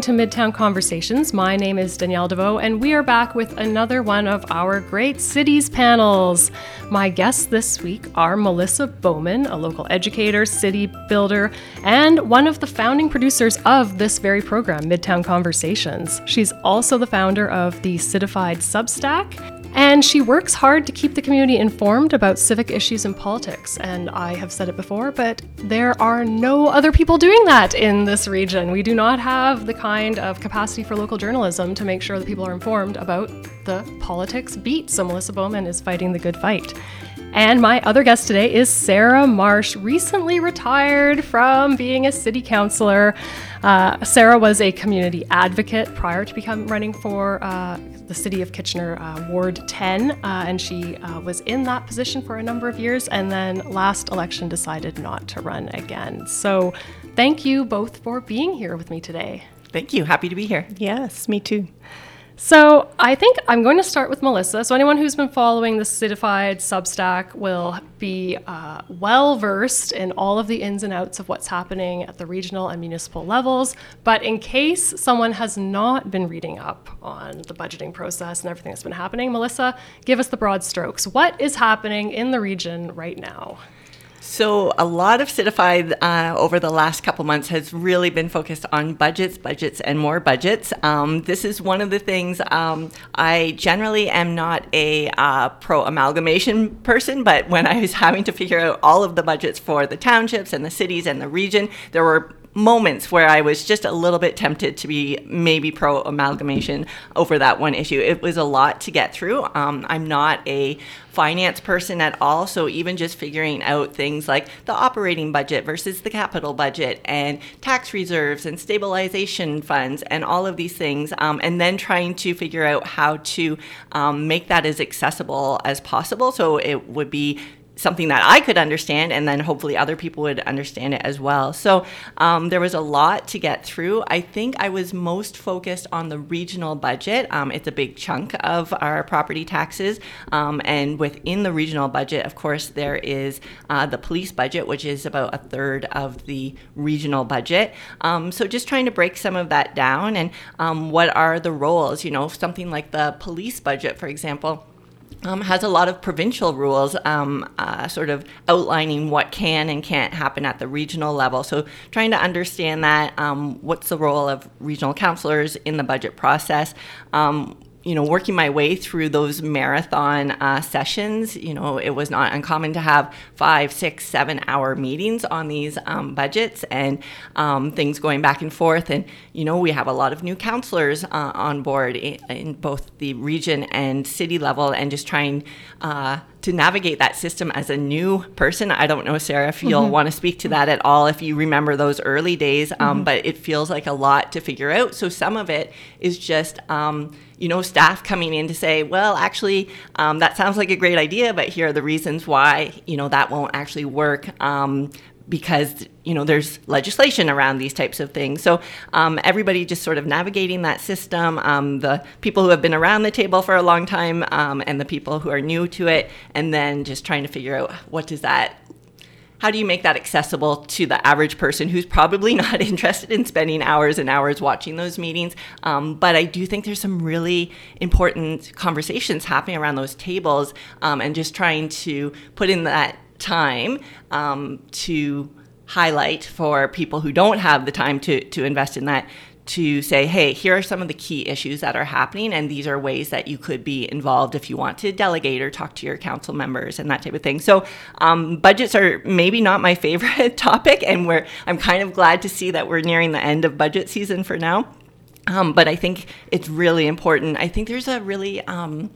Listening to Midtown Conversations. My name is Danielle Deveau, and we are back with another one of our great cities panels. My guests this week are Melissa Bowman, a local educator, city builder, and one of the founding producers of this very program, Midtown Conversations. She's also the founder of the Citified Substack and she works hard to keep the community informed about civic issues and politics. And I have said it before, but there are no other people doing that in this region. We do not have the kind of capacity for local journalism to make sure that people are informed about the politics beat. So Melissa Bowman is fighting the good fight. And my other guest today is Sarah Marsh, recently retired from being a city councilor. Uh, Sarah was a community advocate prior to becoming running for uh, the city of Kitchener uh, Ward 10, uh, and she uh, was in that position for a number of years, and then last election decided not to run again. So, thank you both for being here with me today. Thank you. Happy to be here. Yes, me too. So I think I'm going to start with Melissa. So anyone who's been following the Citified Substack will be uh, well versed in all of the ins and outs of what's happening at the regional and municipal levels. But in case someone has not been reading up on the budgeting process and everything that's been happening, Melissa, give us the broad strokes. What is happening in the region right now? So, a lot of Citified uh, over the last couple months has really been focused on budgets, budgets, and more budgets. Um, this is one of the things um, I generally am not a uh, pro amalgamation person, but when I was having to figure out all of the budgets for the townships and the cities and the region, there were moments where I was just a little bit tempted to be maybe pro amalgamation over that one issue. It was a lot to get through. Um, I'm not a finance person at all, so even just figuring out things like the operating budget versus the capital budget and tax reserves and stabilization funds and all of these things, um, and then trying to figure out how to um, make that as accessible as possible so it would be something that I could understand, and then hopefully other people would understand it as well. So um, there was a lot to get through. I think I was most focused on the regional budget. Um, it's a big chunk of our property taxes, um, and within the regional budget, of course, there is uh, the police budget, which is about a third of the regional budget. Um, so just trying to break some of that down, and um, what are the roles? You know, something like the police budget, for example um, has a lot of provincial rules, um, uh, sort of outlining what can and can't happen at the regional level. So, trying to understand that, um, what's the role of regional councillors in the budget process? Um, you know, working my way through those marathon uh, sessions, you know, it was not uncommon to have five, six, seven hour meetings on these um, budgets and um, things going back and forth. And, you know, we have a lot of new counselors uh, on board in, in, both the region and city level and just trying uh, to navigate that system as a new person. I don't know, Sarah, if you'll mm-hmm. want to speak to that at all, if you remember those early days, um, mm-hmm. but it feels like a lot to figure out. So some of it is just, um, you know, staff coming in to say, well, actually, um, that sounds like a great idea, but here are the reasons why, you know, that won't actually work. Because you know there's legislation around these types of things. So um, everybody just sort of navigating that system. Um, the people who have been around the table for a long time, um, and the people who are new to it, and then just trying to figure out what does that. How do you make that accessible to the average person who's probably not interested in spending hours and hours watching those meetings? Um, but I do think there's some really important conversations happening around those tables, um, and just trying to put in that time um, to highlight for people who don't have the time to, to invest in that to say, hey, here are some of the key issues that are happening, and these are ways that you could be involved if you want to delegate or talk to your council members and that type of thing. So, um, budgets are maybe not my favorite topic, and we're I'm kind of glad to see that we're nearing the end of budget season for now. Um, but I think it's really important. I think there's a really um,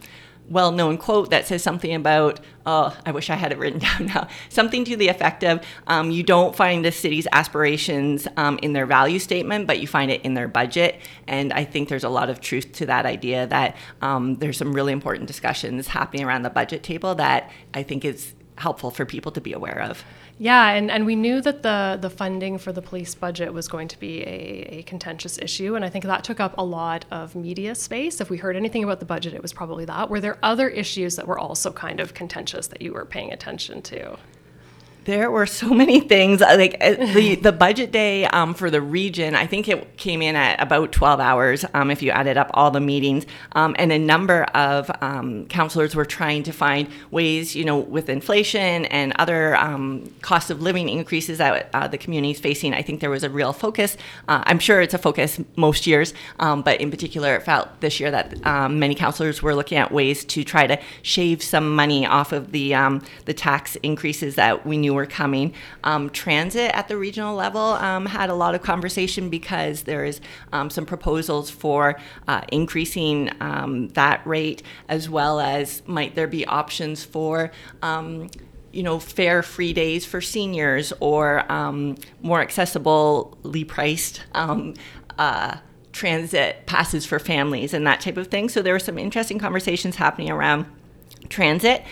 well known quote that says something about, oh, I wish I had it written down now, something to the effect of um, you don't find the city's aspirations um, in their value statement, but you find it in their budget. And I think there's a lot of truth to that idea that um, there's some really important discussions happening around the budget table that I think is helpful for people to be aware of. Yeah, and, and we knew that the, the funding for the police budget was going to be a, a contentious issue, and I think that took up a lot of media space. If we heard anything about the budget, it was probably that. Were there other issues that were also kind of contentious that you were paying attention to? There were so many things. uh, Like uh, the the budget day um, for the region, I think it came in at about twelve hours um, if you added up all the meetings. Um, and a number of um, councillors were trying to find ways, you know, with inflation and other um, cost of living increases that uh, the community is facing. I think there was a real focus. Uh, I'm sure it's a focus most years, um, but in particular, it felt this year that many councillors were looking at ways to try to shave some money off of the the tax increases that we knew were coming. Um, transit at the regional level um, had a lot of conversation because there is um, some proposals for uh, increasing um, that rate, as well as might there be options for. Um, you know, fare free days for seniors or um, more accessibly priced um, uh, transit passes for families and that type of thing. So there were some interesting conversations happening around transit.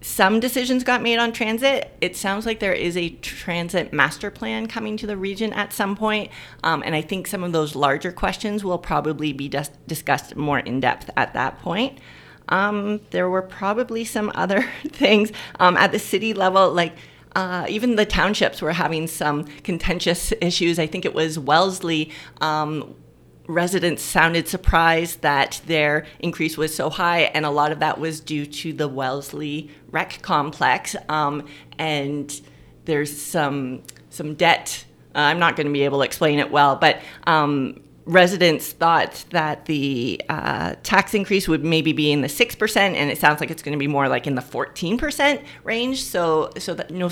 Some decisions got made on transit. It sounds like there is a transit master plan coming to the region at some point. Um, and I think some of those larger questions will probably be dis- discussed more in depth at that point. Um, there were probably some other things um, at the city level, like uh, even the townships were having some contentious issues. I think it was Wellesley. Um, residents sounded surprised that their increase was so high, and a lot of that was due to the Wellesley rec complex. Um, and there's some some debt. Uh, I'm not going to be able to explain it well, but um, residents thought that the uh, tax increase would maybe be in the six percent, and it sounds like it's going to be more like in the fourteen percent range. So, so that no,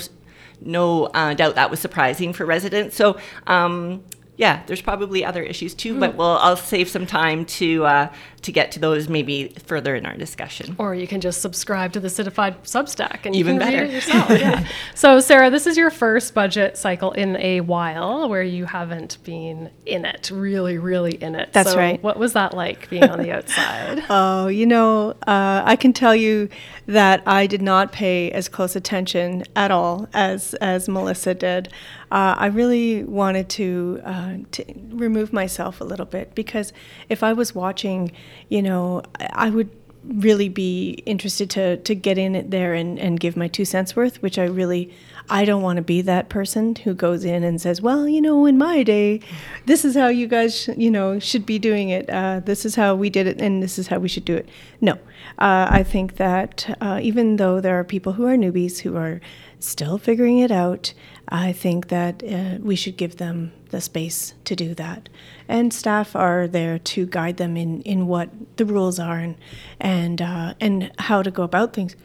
no uh, doubt that was surprising for residents. So. Um, yeah, there's probably other issues too, but we'll I'll save some time to uh, to get to those maybe further in our discussion. Or you can just subscribe to the Citified Substack and Even you can better. read it yourself. Yeah. so, Sarah, this is your first budget cycle in a while where you haven't been in it, really, really in it. That's So right. What was that like being on the outside? Oh, you know, uh, I can tell you that I did not pay as close attention at all as as Melissa did. Uh, I really wanted to, uh, to remove myself a little bit because if I was watching, you know, I would really be interested to to get in there and, and give my two cents worth, which I really I don't want to be that person who goes in and says, well, you know, in my day, this is how you guys, you know, should be doing it. Uh, this is how we did it, and this is how we should do it. No, uh, I think that uh, even though there are people who are newbies who are still figuring it out, I think that uh, we should give them the space to do that. And staff are there to guide them in, in what the rules are and and uh, and how to go about things.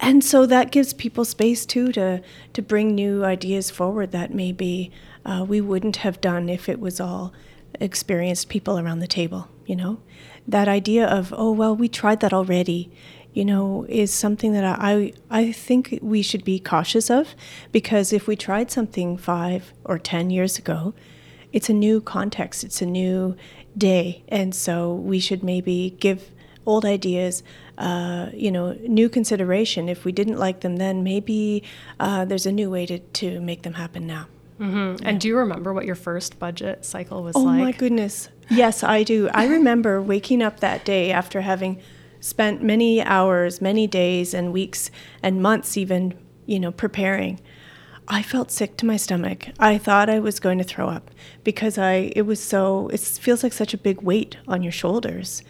And so that gives people space too to to bring new ideas forward that maybe uh, we wouldn't have done if it was all experienced people around the table. You know, that idea of oh well we tried that already, you know, is something that I I think we should be cautious of because if we tried something five or ten years ago, it's a new context, it's a new day, and so we should maybe give old ideas, uh, you know, new consideration. If we didn't like them then, maybe uh, there's a new way to, to make them happen now. And do you remember what your first budget cycle was Oh like? Oh my goodness. Yes, I do. I remember waking up that day after having spent many hours, many days and weeks and months even, you know, preparing. I felt sick to my stomach. I thought I was going to throw up because I it was so it feels like such a big weight on your shoulders.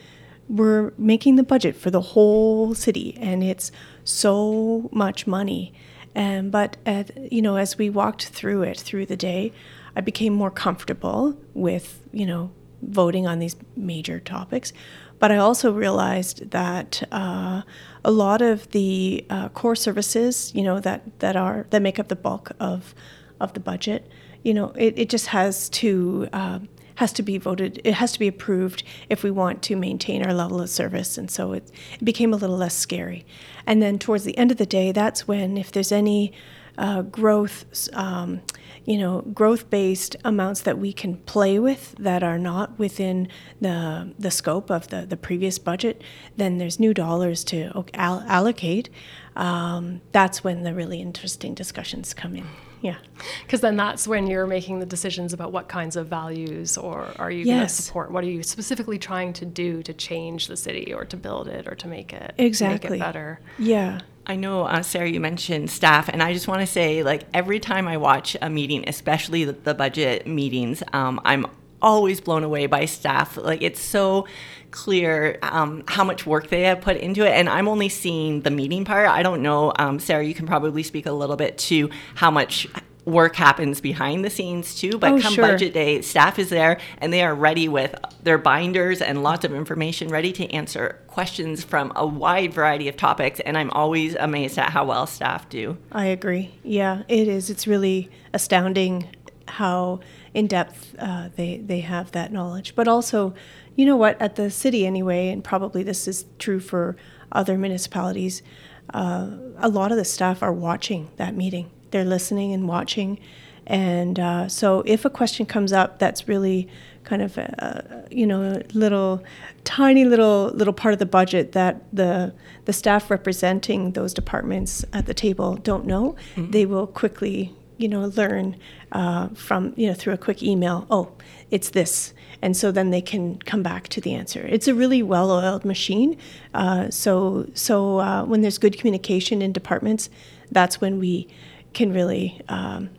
We're making the budget for the whole city and it's so much money. And but at, you know, as we walked through it through the day, I became more comfortable with you know voting on these major topics. But I also realized that uh, a lot of the uh, core services, you know, that that are that make up the bulk of of the budget, you know, it, it just has to um, has to be voted. It has to be approved if we want to maintain our level of service, and so it, it became a little less scary. And then towards the end of the day, that's when if there's any uh, growth, um, you know, growth-based amounts that we can play with that are not within the the scope of the the previous budget, then there's new dollars to al- allocate. Um, that's when the really interesting discussions come in. Yeah. Because then that's when you're making the decisions about what kinds of values or are you going to support? What are you specifically trying to do to change the city or to build it or to make it Exactly. make it better? Yeah, I know, uh, Sarah, you mentioned staff, and I just want to say, like, every time I watch a meeting, especially the, the budget meetings, um, I'm always blown away by staff. Like, it's so clear um, how much work they have put into it. And I'm only seeing the meeting part. I don't know, um, Sarah, you can probably speak a little bit to how much work happens behind the scenes too. But Oh, come sure. budget day, staff is there and they are ready with their binders and lots of information ready to answer questions from a wide variety of topics. And I'm always amazed at how well staff do. I agree. Yeah, it is. It's really astounding how in depth uh, they they have that knowledge. But also, you know what? At the city anyway, and probably this is true for other municipalities. Uh, a lot of the staff are watching that meeting. They're listening and watching, and uh, so if a question comes up that's really kind of a, you know a little tiny little little part of the budget that the the staff representing those departments at the table don't know, they will quickly you know learn uh, from you know through a quick email. Oh, it's this, and so then they can come back to the answer. It's a really well-oiled machine. Uh, so so uh, when there's good communication in departments, that's when we can really um,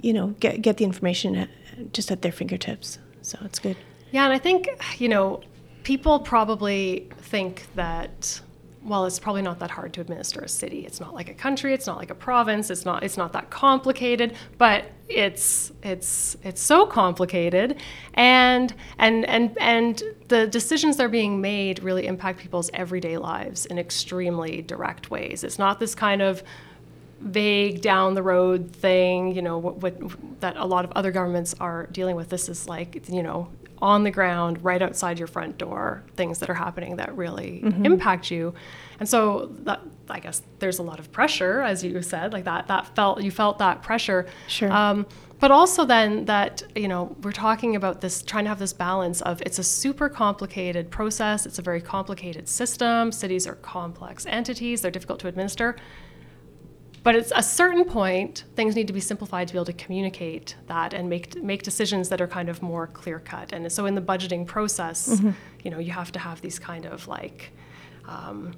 you know get get the information just at their fingertips. So it's good. Yeah, and I think, you know, people probably think that well, it's probably not that hard to administer a city. It's not like a country, it's not like a province, it's not it's not that complicated, but it's it's it's so complicated and and and and the decisions that are being made really impact people's everyday lives in extremely direct ways. It's not this kind of vague down the road thing, you know, what, what that a lot of other governments are dealing with. This is like, you know, on the ground, right outside your front door, things that are happening that really impact you. And so that I guess there's a lot of pressure, as you said, like that that felt you felt that pressure. Sure. Um, but also then that you know we're talking about this trying to have this balance of it's a super complicated process it's a very complicated system cities are complex entities they're difficult to administer but at a certain point, things need to be simplified to be able to communicate that and make make decisions that are kind of more clear cut. And so, in the budgeting process, you know, you have to have these kind of like, um,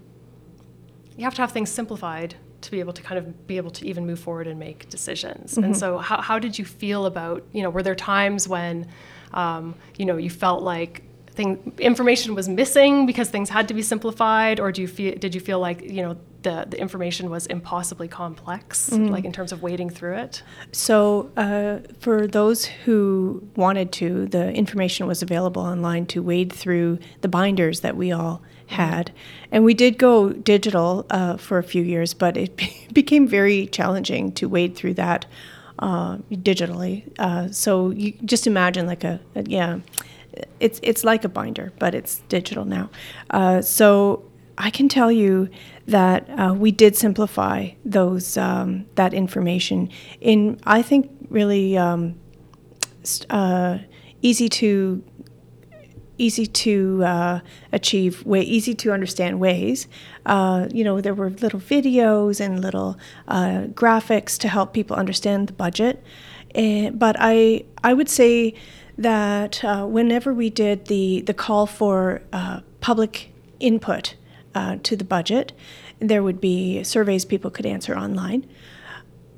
you have to have things simplified to be able to kind of be able to even move forward and make decisions. And so, how how did you feel about you know were there times when, um, you know, you felt like thing information was missing because things had to be simplified or do you feel did you feel like you know the, the information was impossibly complex like in terms of wading through it So, uh, for those who wanted to, the information was available online to wade through the binders that we all had. And we did go digital uh, for a few years, but it became very challenging to wade through that uh, digitally. Uh, so, you just imagine like a, a yeah. It's it's like a binder, but it's digital now. Uh, so I can tell you that uh, we did simplify those um, that information in I think really um, uh, easy to easy to uh, achieve way easy to understand ways. Uh, you know there were little videos and little uh, graphics to help people understand the budget. And, but I I would say that uh, whenever we did the the call for uh, public input uh, to the budget, there would be surveys people could answer online.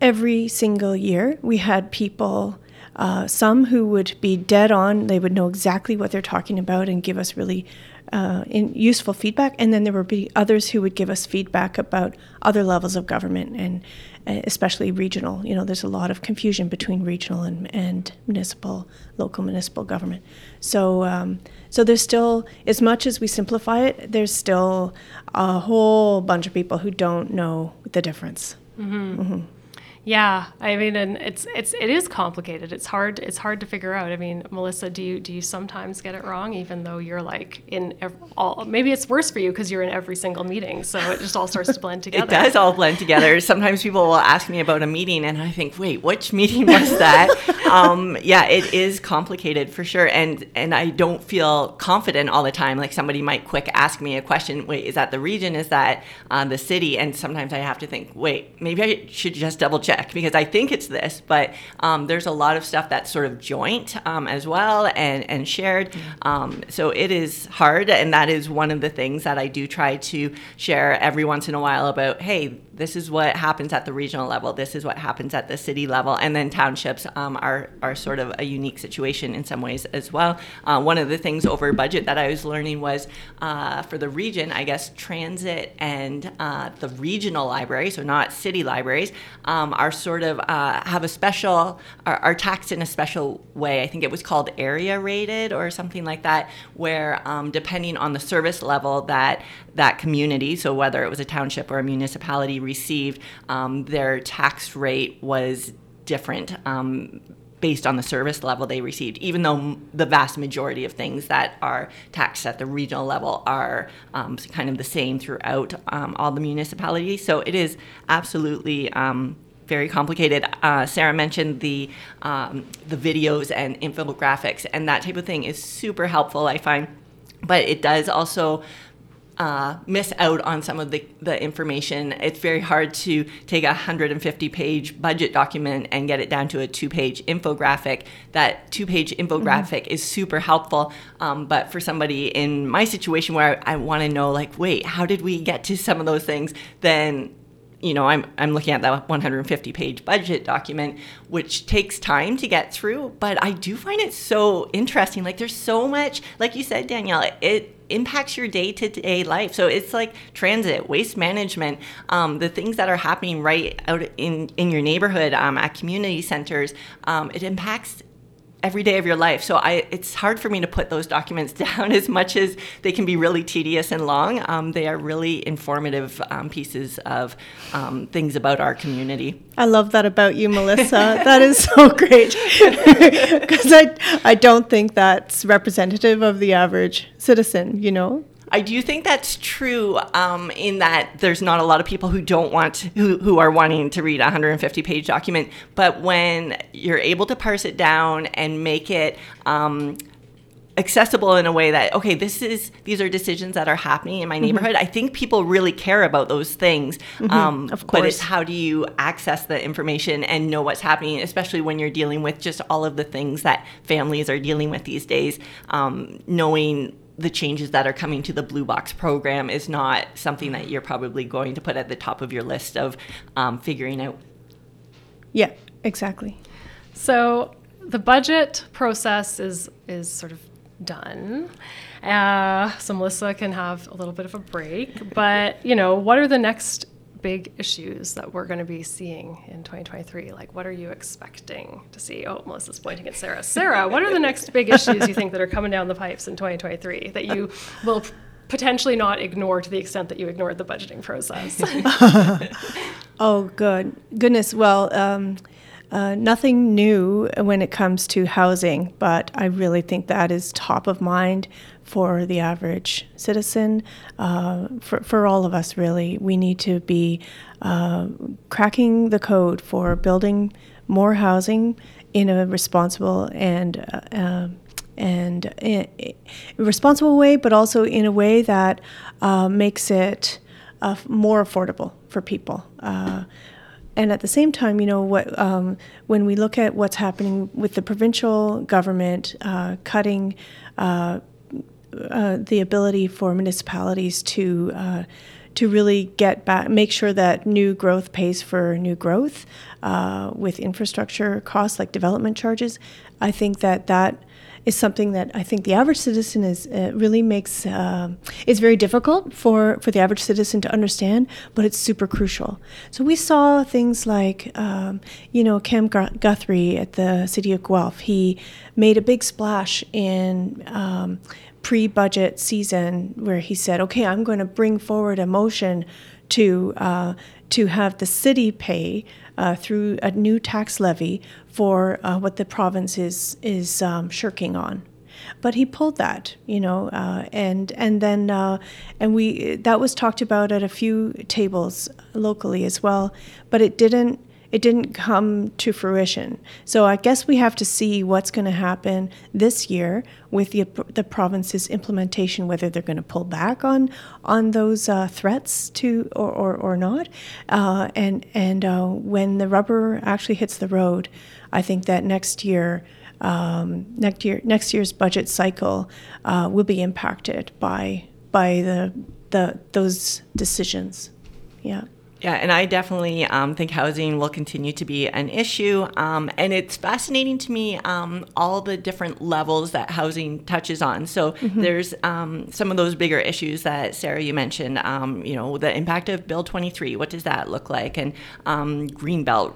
Every single year, we had people, uh, some who would be dead on, they would know exactly what they're talking about and give us really uh, in useful feedback. And then there would be others who would give us feedback about other levels of government and uh, especially regional. You know, there's a lot of confusion between regional and, and municipal, local municipal government. So, um, so there's still, as much as we simplify it, there's still a whole bunch of people who don't know the difference. Yeah i mean and it's it's it is complicated it's hard it's hard to figure out i mean melissa do you do you sometimes get it wrong even though you're like in ev- all maybe it's worse for you because you're in every single meeting so it just all starts to blend together It does all blend together. Sometimes people will ask me about a meeting, and I think, wait, which meeting was that? um, yeah, it is complicated for sure, and and I don't feel confident all the time. Like somebody might quick ask me a question. Wait, is that the region? Is that uh, the city? And sometimes I have to think, wait, maybe I should just double check because I think it's this, but um, there's a lot of stuff that's sort of joint um, as well and and shared. Um, so it is hard, and that is one of the things that I do try to share every once in a while about. Hey, this is what happens at the regional level. This is what happens at the city level, and then townships um, are are sort of a unique situation in some ways as well. Uh, one of the things over budget that I was learning was uh, for the region, I guess transit and uh, the regional library, so not city libraries, um, are sort of uh, have a special are, are, taxed in a special way. I think it was called area rated or something like that, where um, depending on the service level that that community, so whether it was a township or a municipality received, um, their tax rate was different um, based on the service level they received, even though the vast majority of things that are taxed at the regional level are um, kind of the same throughout um, all the municipalities. So it is absolutely um, very complicated. Uh, Sarah mentioned the um, the videos and infographics, and that type of thing is super helpful. I find, but it does also uh, miss out on some of the, the information. It's very hard to take a 150 page budget document and get it down to a two page infographic. That two page infographic mm-hmm. is super helpful. Um, but for somebody in my situation where I, I want to know, like, wait, how did we get to some of those things? Then you know, I'm, I'm looking at that 150 page budget document, which takes time to get through, but I do find it so interesting. Like, there's so much, like you said, Danielle, it impacts your day to day life. So it's like transit, waste management, um, the things that are happening right out in, in your neighborhood um, at community centers. Um, it impacts every day of your life. So I, it's hard for me to put those documents down as much as they can be really tedious and long. Um, they are really informative um, pieces of um, things about our community. I love that about you, Melissa. that is so great because I, I don't think that's representative of the average citizen. You know. I do think that's true um, in that there's not a lot of people who don't want who, who are wanting to read a 150 page document. But when you're able to parse it down and make it um, accessible in a way that okay this is these are decisions that are happening in my mm-hmm. neighborhood mm-hmm. i think people really care about those things mm-hmm, um, of course but it's how do you access the information and know what's happening especially when you're dealing with just all of the things that families are dealing with these days um, knowing the changes that are coming to the Blue Box program is not something that you're probably going to put at the top of your list of um, figuring out. Yeah, exactly. So the budget process is is sort of done. Uh, so Melissa can have a little bit of a break. But you know, what are the next big issues that we're going to be seeing in 2023? Like, what are you expecting to see? Oh, Melissa's pointing at Sarah. Sarah, what are the next big issues you think that are coming down the pipes in 2023 that you will potentially not ignore to the extent that you ignored the budgeting process? oh, good. Goodness. Well, um, uh, nothing new when it comes to housing, but I really think that is top of mind for the average citizen, uh, for, for all of us, really. We need to be uh, cracking the code for building more housing in a responsible and uh, um, and a responsible way, but also in a way that uh, makes it uh, more affordable for people uh, and at the same time, you know, what um, when we look at what's happening with the provincial government uh, cutting uh, uh, the ability for municipalities to uh, to really get back, make sure that new growth pays for new growth uh, with infrastructure costs like development charges. I think that that is something that I think the average citizen is uh, really makes uh, it's very difficult for for the average citizen to understand, but it's super crucial. So we saw things like um, you know Cam Guthrie at the city of Guelph. He made a big splash in. Um, pre-budget season where he said, "Okay, I'm going to bring forward a motion to uh, to have the city pay uh, through a new tax levy for uh, what the province is is um, shirking on." But he pulled that, you know, uh, and and then uh, and we that was talked about at a few tables locally as well, but it didn't it didn't come to fruition. So I guess we have to see what's going to happen this year with the the province's implementation, whether they're going to pull back on on those uh, threats to or or, or not, uh, and and uh, when the rubber actually hits the road, I think that next year. Um, next year, next year's budget cycle uh, will be impacted by by the the those decisions. Yeah. Yeah, and I definitely um, think housing will continue to be an issue. Um, and it's fascinating to me um, all the different levels that housing touches on. So mm-hmm. there's um, some of those bigger issues that Sarah you mentioned. Um, you know, the impact of Bill 23. What does that look like? And um, Greenbelt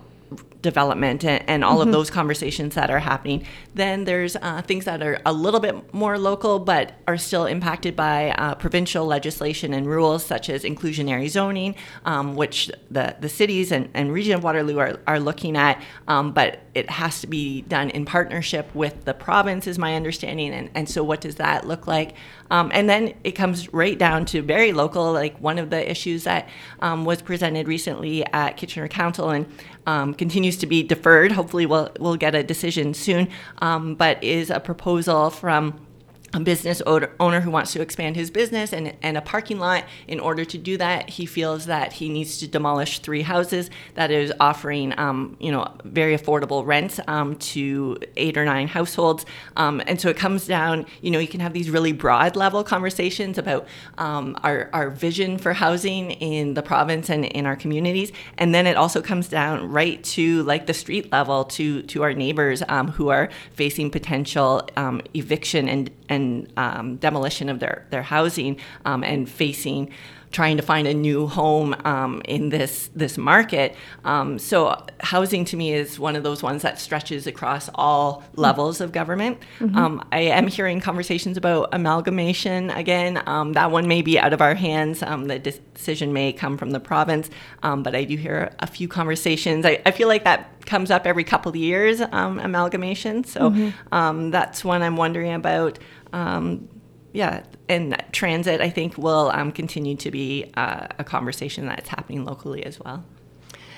development and, and all mm-hmm. of those conversations that are happening. Then there's uh, things that are a little bit more local but are still impacted by uh, provincial legislation and rules such as inclusionary zoning, um, which the, the cities and, and region of Waterloo are, are looking at, um, but it has to be done in partnership with the province, is my understanding. And, and so, what does that look like? Um, and then it comes right down to very local, like one of the issues that um, was presented recently at Kitchener Council and um, continues to be deferred. Hopefully, we'll, we'll get a decision soon, um, but is a proposal from a business owner who wants to expand his business and, and a parking lot. In order to do that, he feels that he needs to demolish three houses that is offering, um, you know, very affordable rents um, to eight or nine households. Um, and so it comes down, you know, you can have these really broad level conversations about um, our, our vision for housing in the province and in our communities. And then it also comes down right to like the street level to, to our neighbors um, who are facing potential um, eviction and, and and um, demolition of their, their housing um, and facing trying to find a new home um, in this this market. Um, so housing to me is one of those ones that stretches across all levels of government. Mm-hmm. Um, I am hearing conversations about amalgamation again. Um, that one may be out of our hands. Um, the decision may come from the province, um, but I do hear a few conversations. I, I, feel like that comes up every couple of years, amalgamation. So mm-hmm. that's one I'm wondering about. Um, yeah, and transit, I think, will um, continue to be uh, a conversation that's happening locally as well.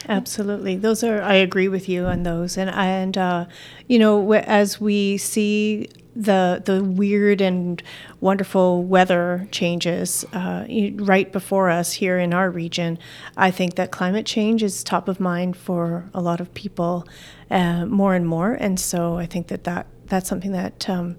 Absolutely, those are. I agree with you on those, and and uh, you know, as we see the the weird and wonderful weather changes uh, right before us here in our region, I think that climate change is top of mind for a lot of people uh, more and more, and so I think that that that's something that um,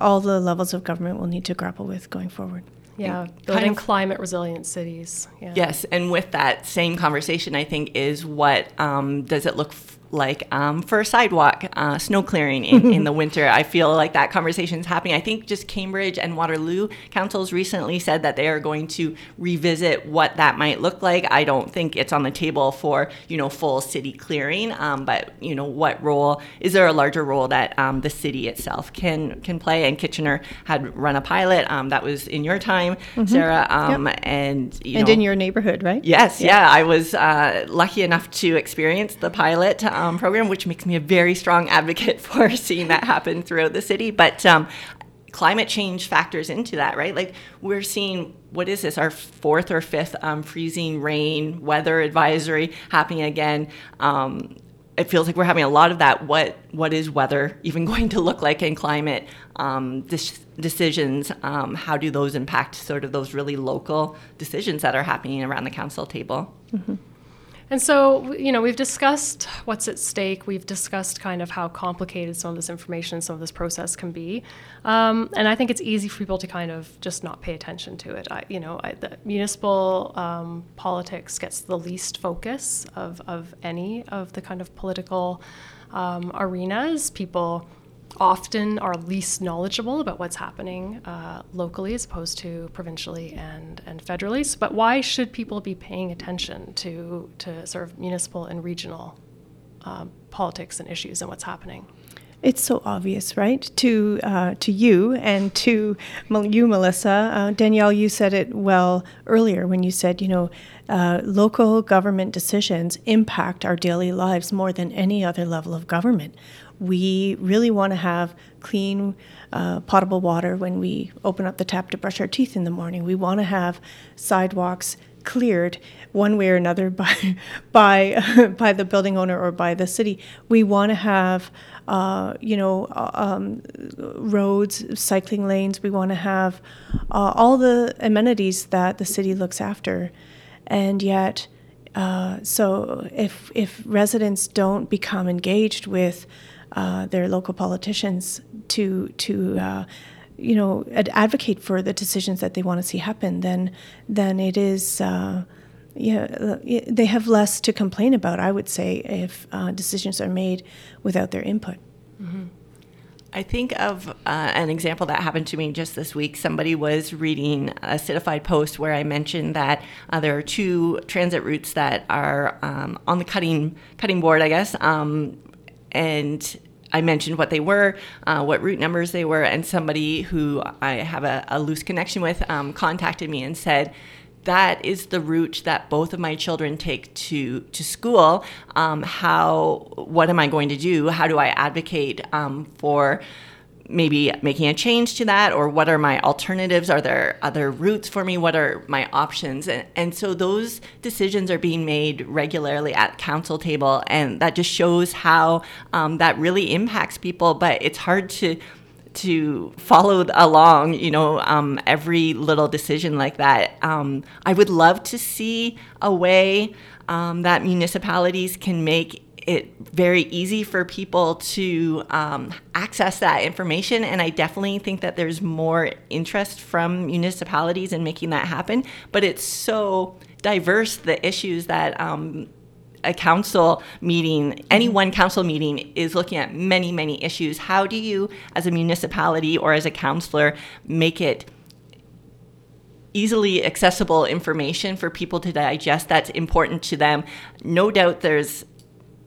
all the levels of government will need to grapple with going forward. Yeah, building kind of, climate resilient cities. Yeah. Yes, and with that same conversation, I think is what um, does it look f- like um, for a sidewalk uh, snow clearing in, in the winter. I feel like that conversation is happening. I think just Cambridge and Waterloo councils recently said that they are going to revisit what that might look like. I don't think it's on the table for you know full city clearing, um, but you know what role is there a larger role that um, the city itself can can play? And Kitchener had run a pilot um, that was in your time, mm-hmm. Sarah, um, yep. and and know, in your neighborhood, right? Yes, yeah. yeah I was uh, lucky enough to experience the pilot um, program, which makes me a very strong advocate for seeing that happen throughout the city. But um, climate change factors into that, right? Like we're seeing what is this, our fourth or fifth um, freezing rain weather advisory happening again. Um, it feels like we're having a lot of that. What what is weather even going to look like in climate um, decisions? Um, how do those impact sort of those really local decisions that are happening around the council table? Mm-hmm. And so, you know, we've discussed what's at stake. We've discussed kind of how complicated some of this information, some of this process can be. Um, and I think it's easy for people to kind of just not pay attention to it. I, you know, I, the municipal um, politics gets the least focus of, of any of the kind of political um, arenas. People often are least knowledgeable about what's happening uh, locally as opposed to provincially and, and federally. So, but why should people be paying attention to, to sort of municipal and regional uh, politics and issues and what's happening? It's so obvious, right? To uh, to you and to you, Melissa. Uh, Danielle, you said it well earlier when you said, you know, uh, local government decisions impact our daily lives more than any other level of government. We really want to have clean, uh, potable water when we open up the tap to brush our teeth in the morning. We want to have sidewalks cleared one way or another by by by the building owner or by the city. We want to have uh, you know uh, um, roads, cycling lanes. We want to have uh, all the amenities that the city looks after, and yet. Uh, so if if residents don't become engaged with uh, their local politicians to to uh, you know ad- advocate for the decisions that they want to see happen, then then it is uh, yeah, they have less to complain about. I would say if uh, decisions are made without their input. I think of uh, an example that happened to me just this week. Somebody was reading a citified post where I mentioned that uh, there are two transit routes that are um, on the cutting cutting board, I guess, um, and I mentioned what they were, uh, what route numbers they were, and somebody who I have a, a loose connection with um, contacted me and said that is the route that both of my children take to to school. Um, how? What am I going to do? How do I advocate um, for? Maybe making a change to that or what are my alternatives? Are there other routes for me? What are my options? And, and so those decisions are being made regularly at council table and that just shows how um, that really impacts people. But it's hard to to follow along, you know, um, every little decision like that. Um, I would love to see a way um, that municipalities can make it very easy for people to um, access that information. And I definitely think that there's more interest from municipalities in making that happen. But it's so diverse, the issues that um, a council meeting, any one council meeting is looking at many, many issues. How do you, as a municipality or as a councillor, make it easily accessible information for people to digest that's important to them? No doubt there's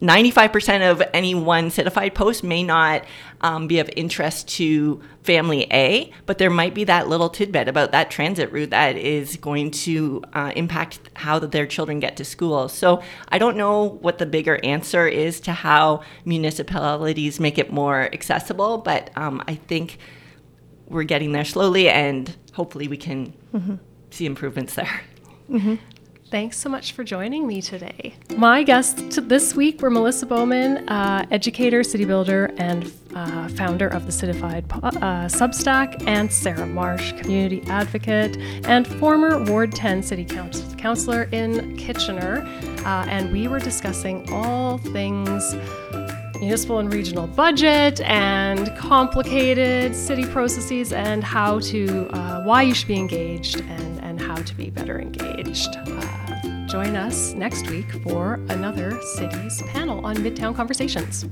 95% of any one citified post may not um, be of interest to family A, but there might be that little tidbit about that transit route that is going to uh, impact how their children get to school. So I don't know what the bigger answer is to how municipalities make it more accessible, but um, I think we're getting there slowly and hopefully we can mm-hmm. see improvements there. Mm-hmm. Thanks so much for joining me today. My guests this week were Melissa Bowman, uh, educator, city builder, and uh, founder of the Citified uh, Substack, and Sarah Marsh, community advocate and former Ward 10 City Council councilor in Kitchener. Uh, and we were discussing all things municipal and regional budget and complicated city processes and how to uh, why you should be engaged and, and how to be better engaged uh, join us next week for another cities panel on midtown conversations